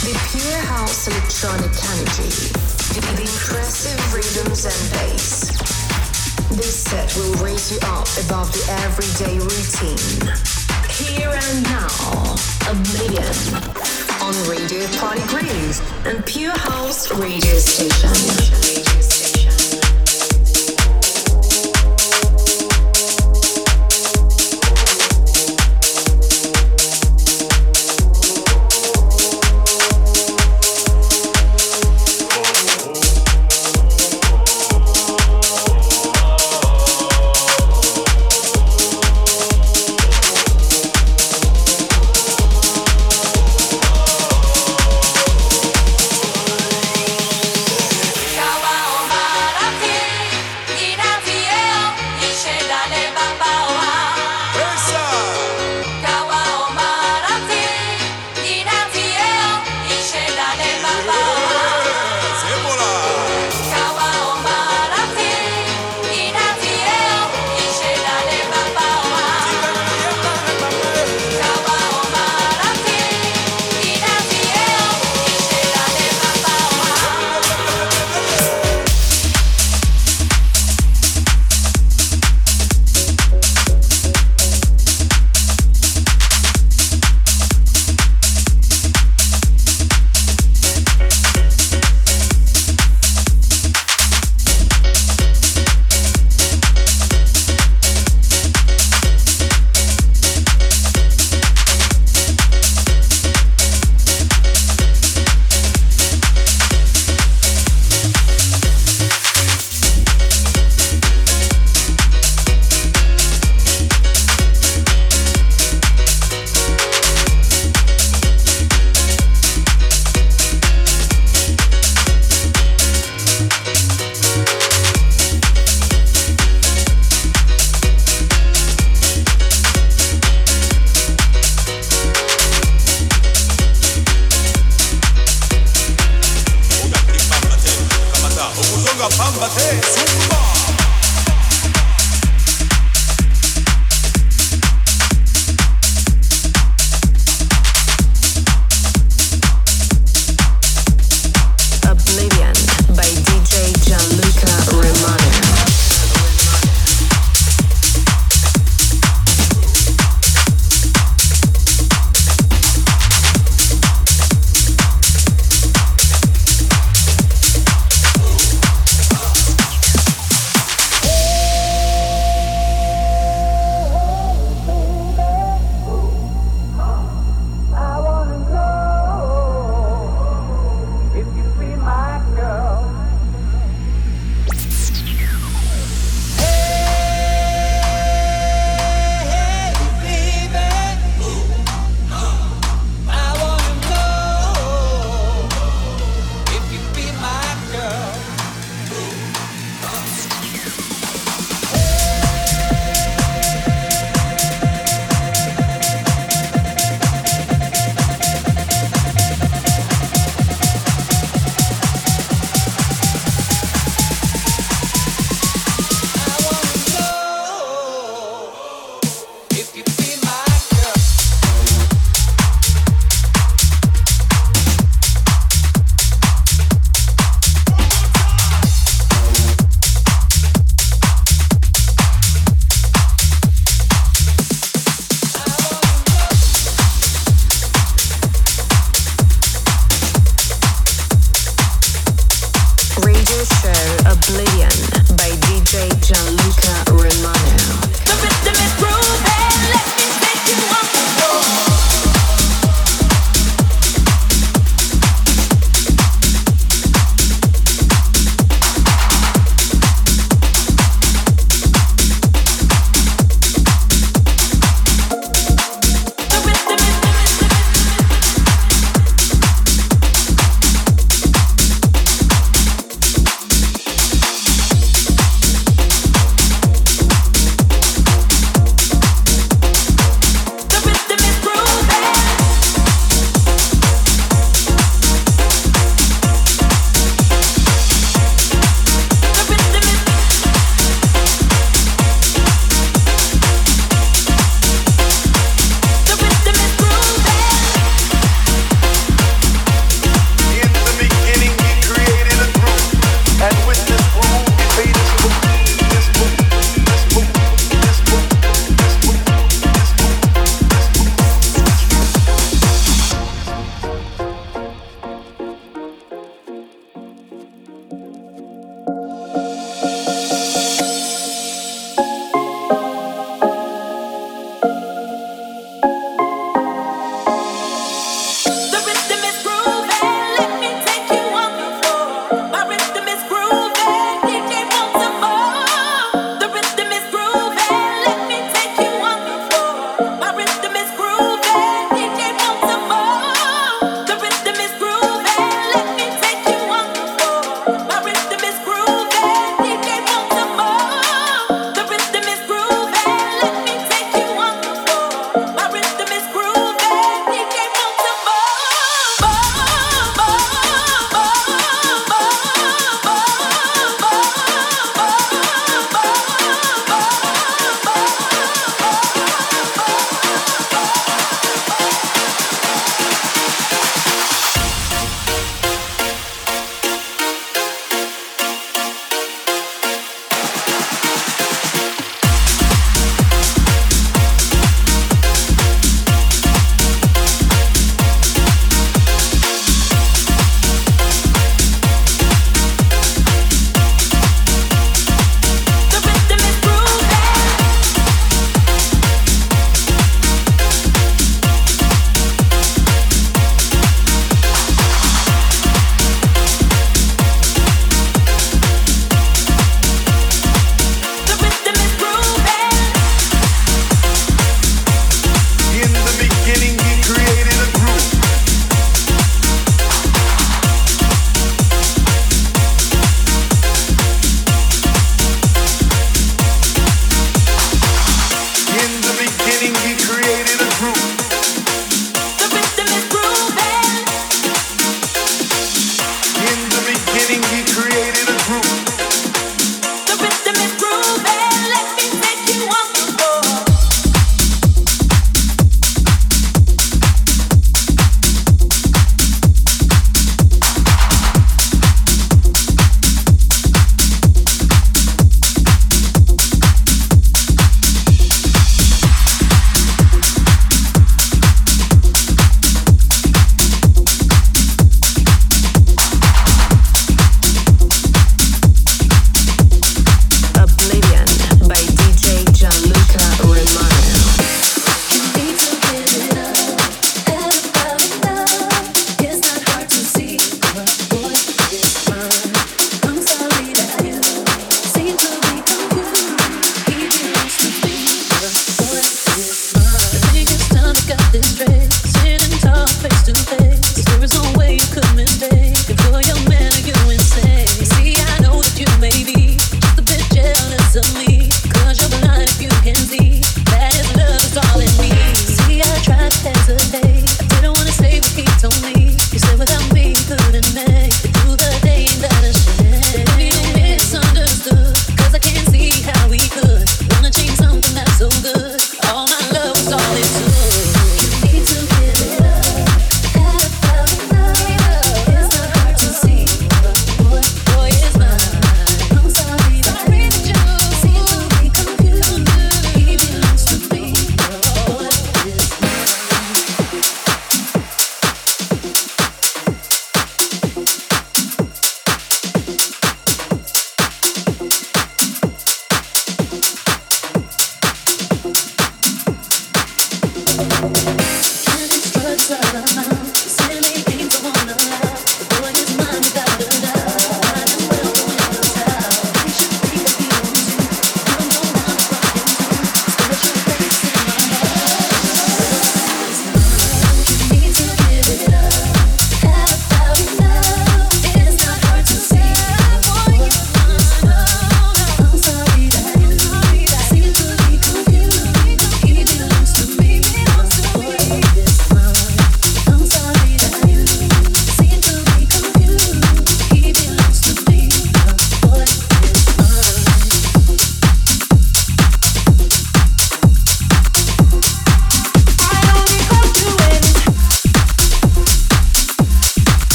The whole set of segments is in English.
The pure house electronic energy, the impressive rhythms and bass. This set will raise you up above the everyday routine. Here and now, Oblivion on Radio Party Groove and Pure House Radio Station.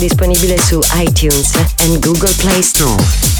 Disponibile su iTunes e Google Play Store.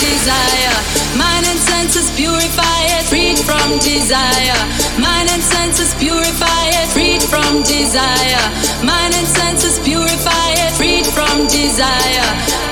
desire. Mind and senses purify it, freed from desire. Mind and senses purify it, freed from desire. Mind and senses purify it, freed from desire.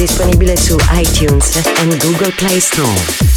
disponibile su iTunes and Google Play Store.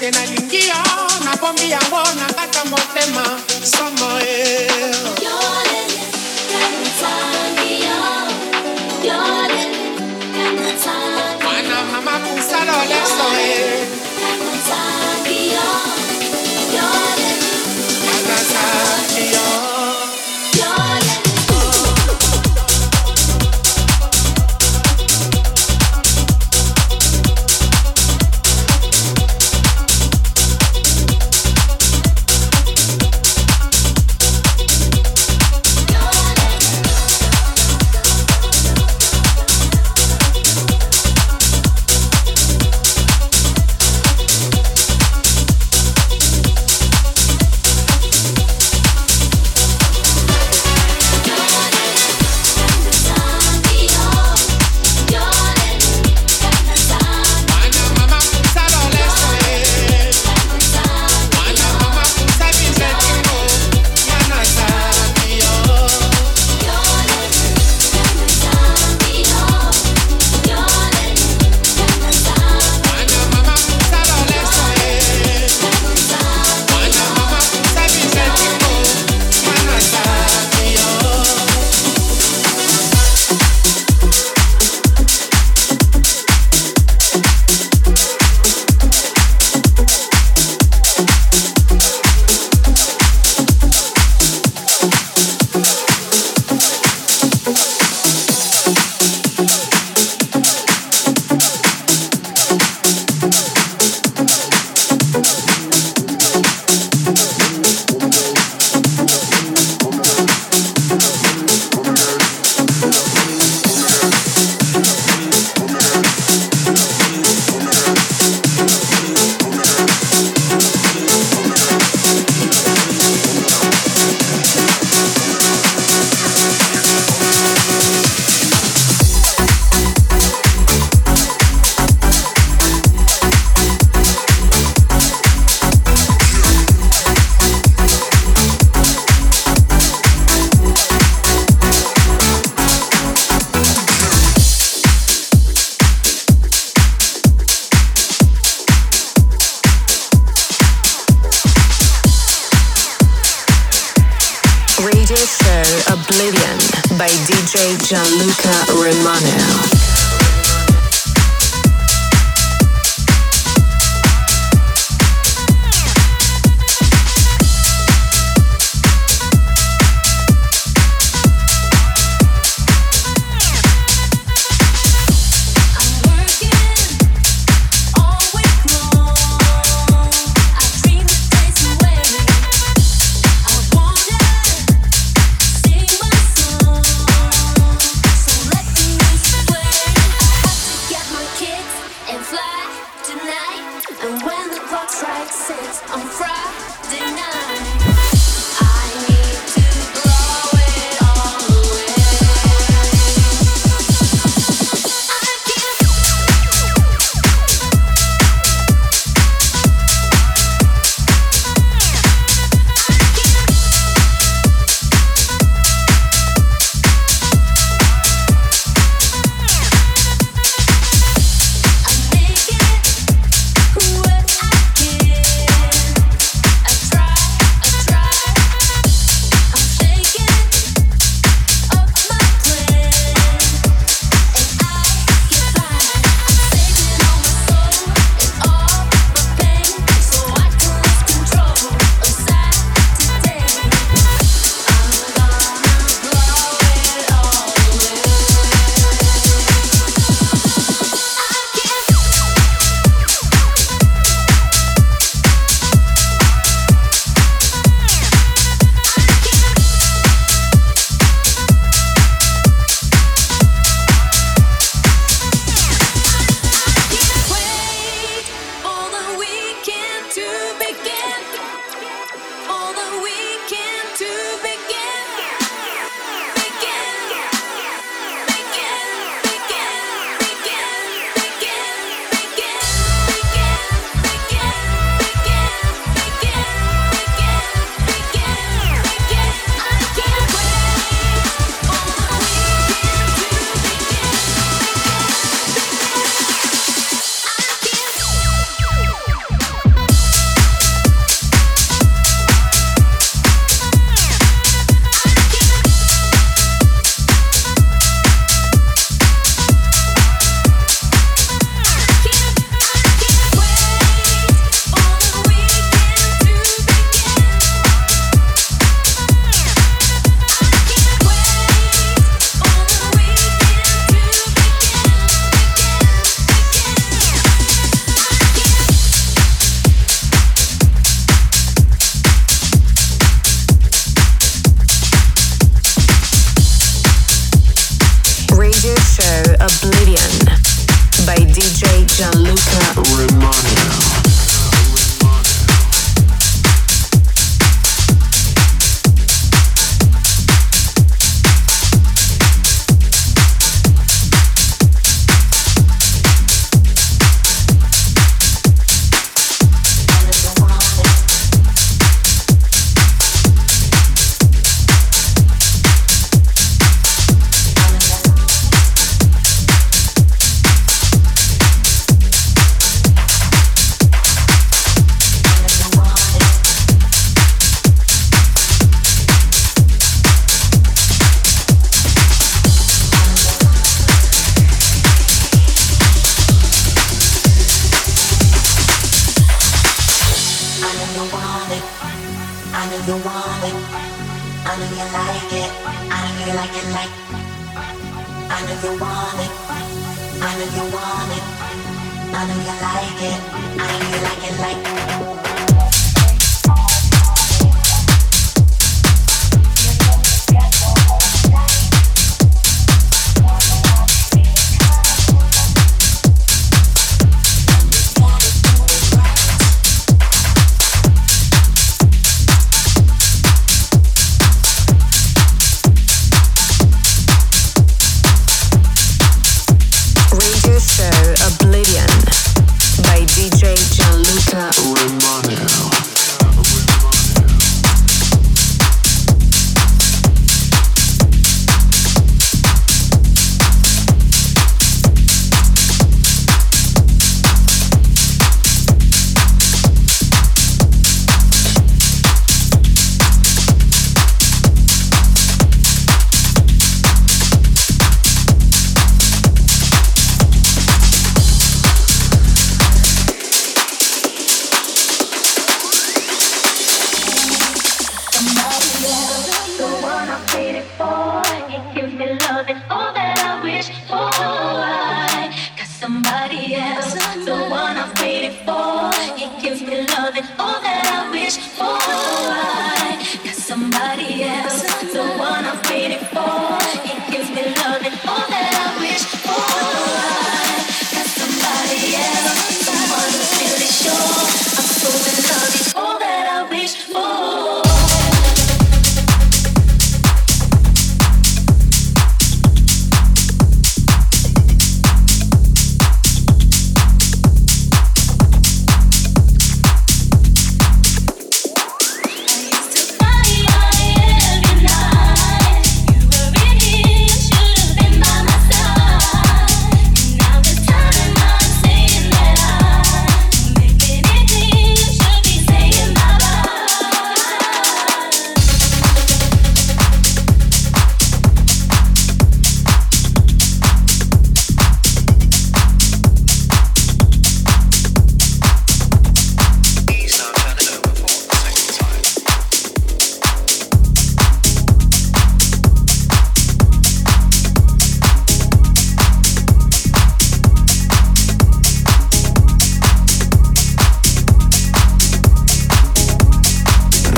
Nalakisa te nalingi yo nabombi yango na kata motema somo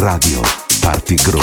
Radio Party Group.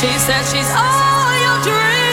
She said she's all your dreams.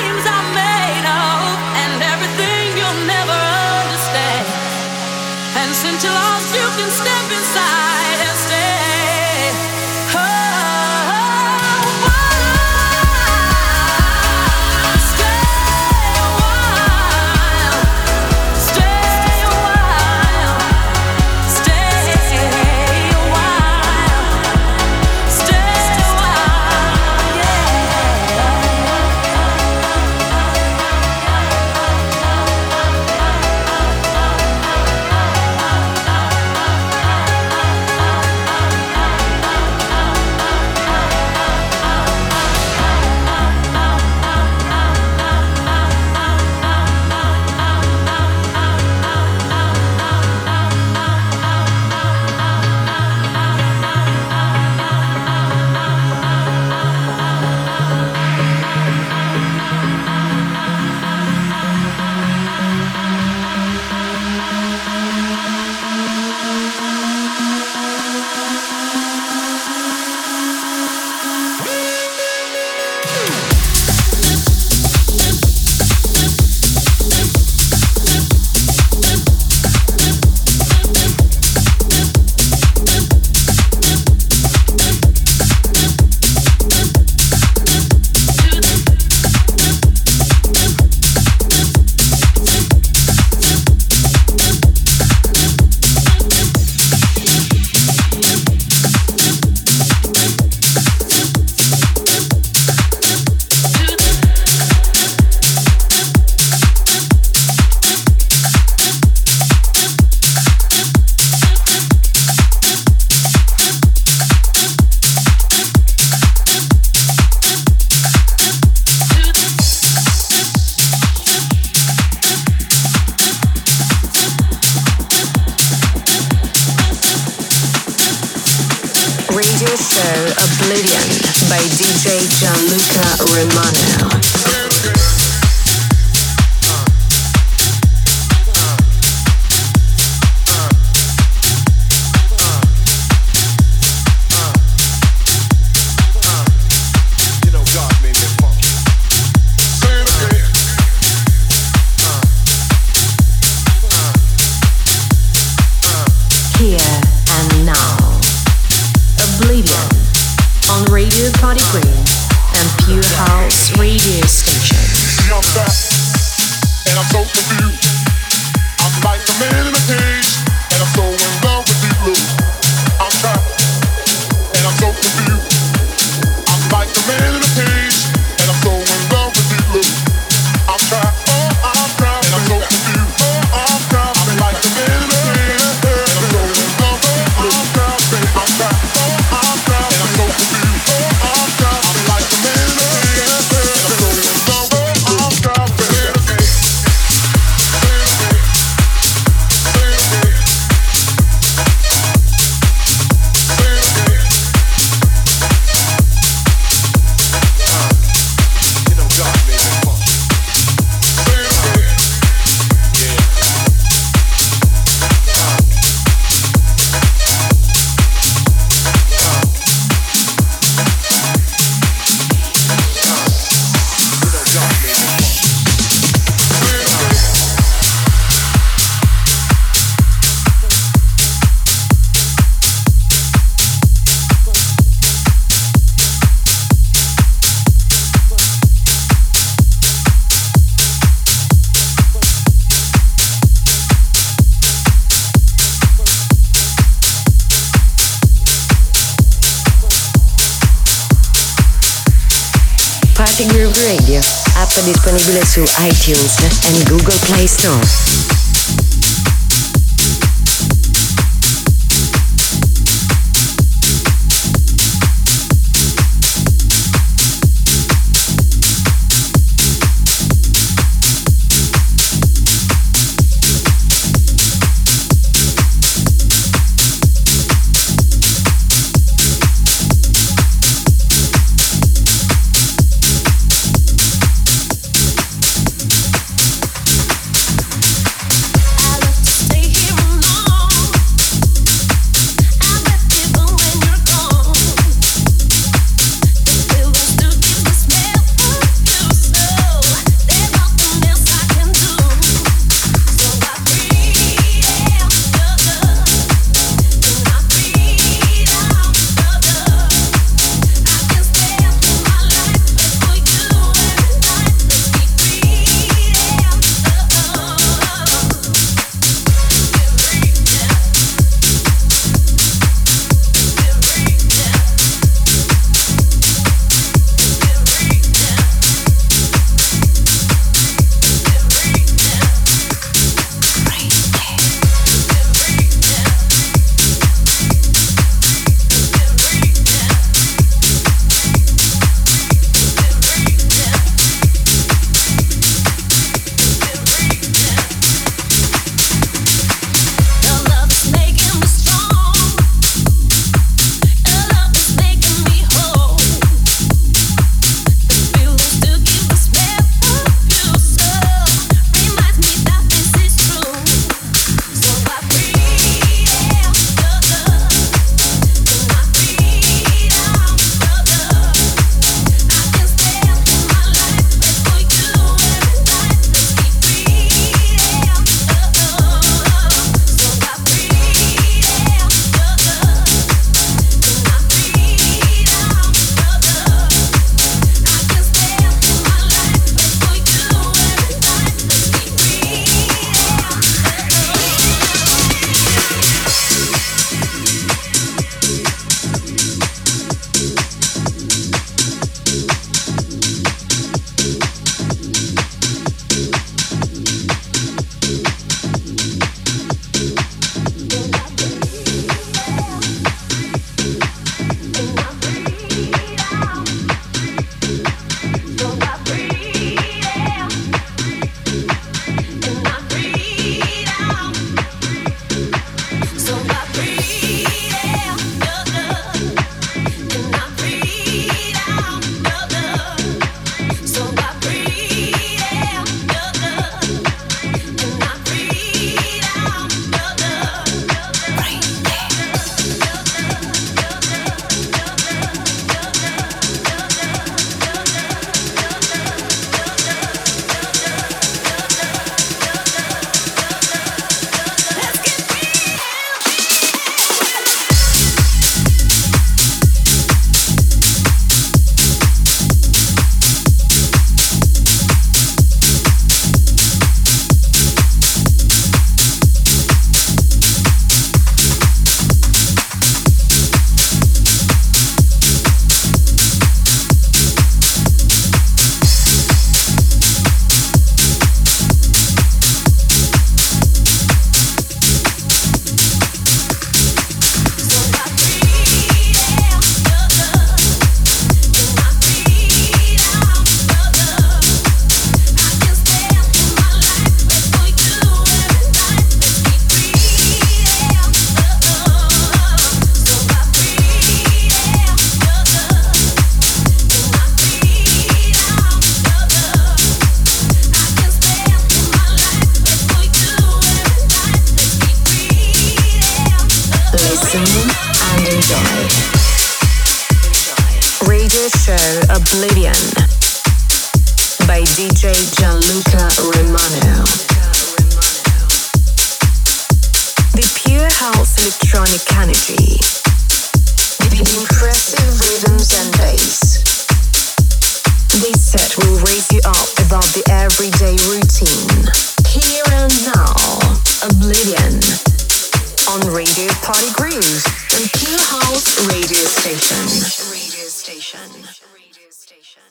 in my Available su iTunes and Google Play Store.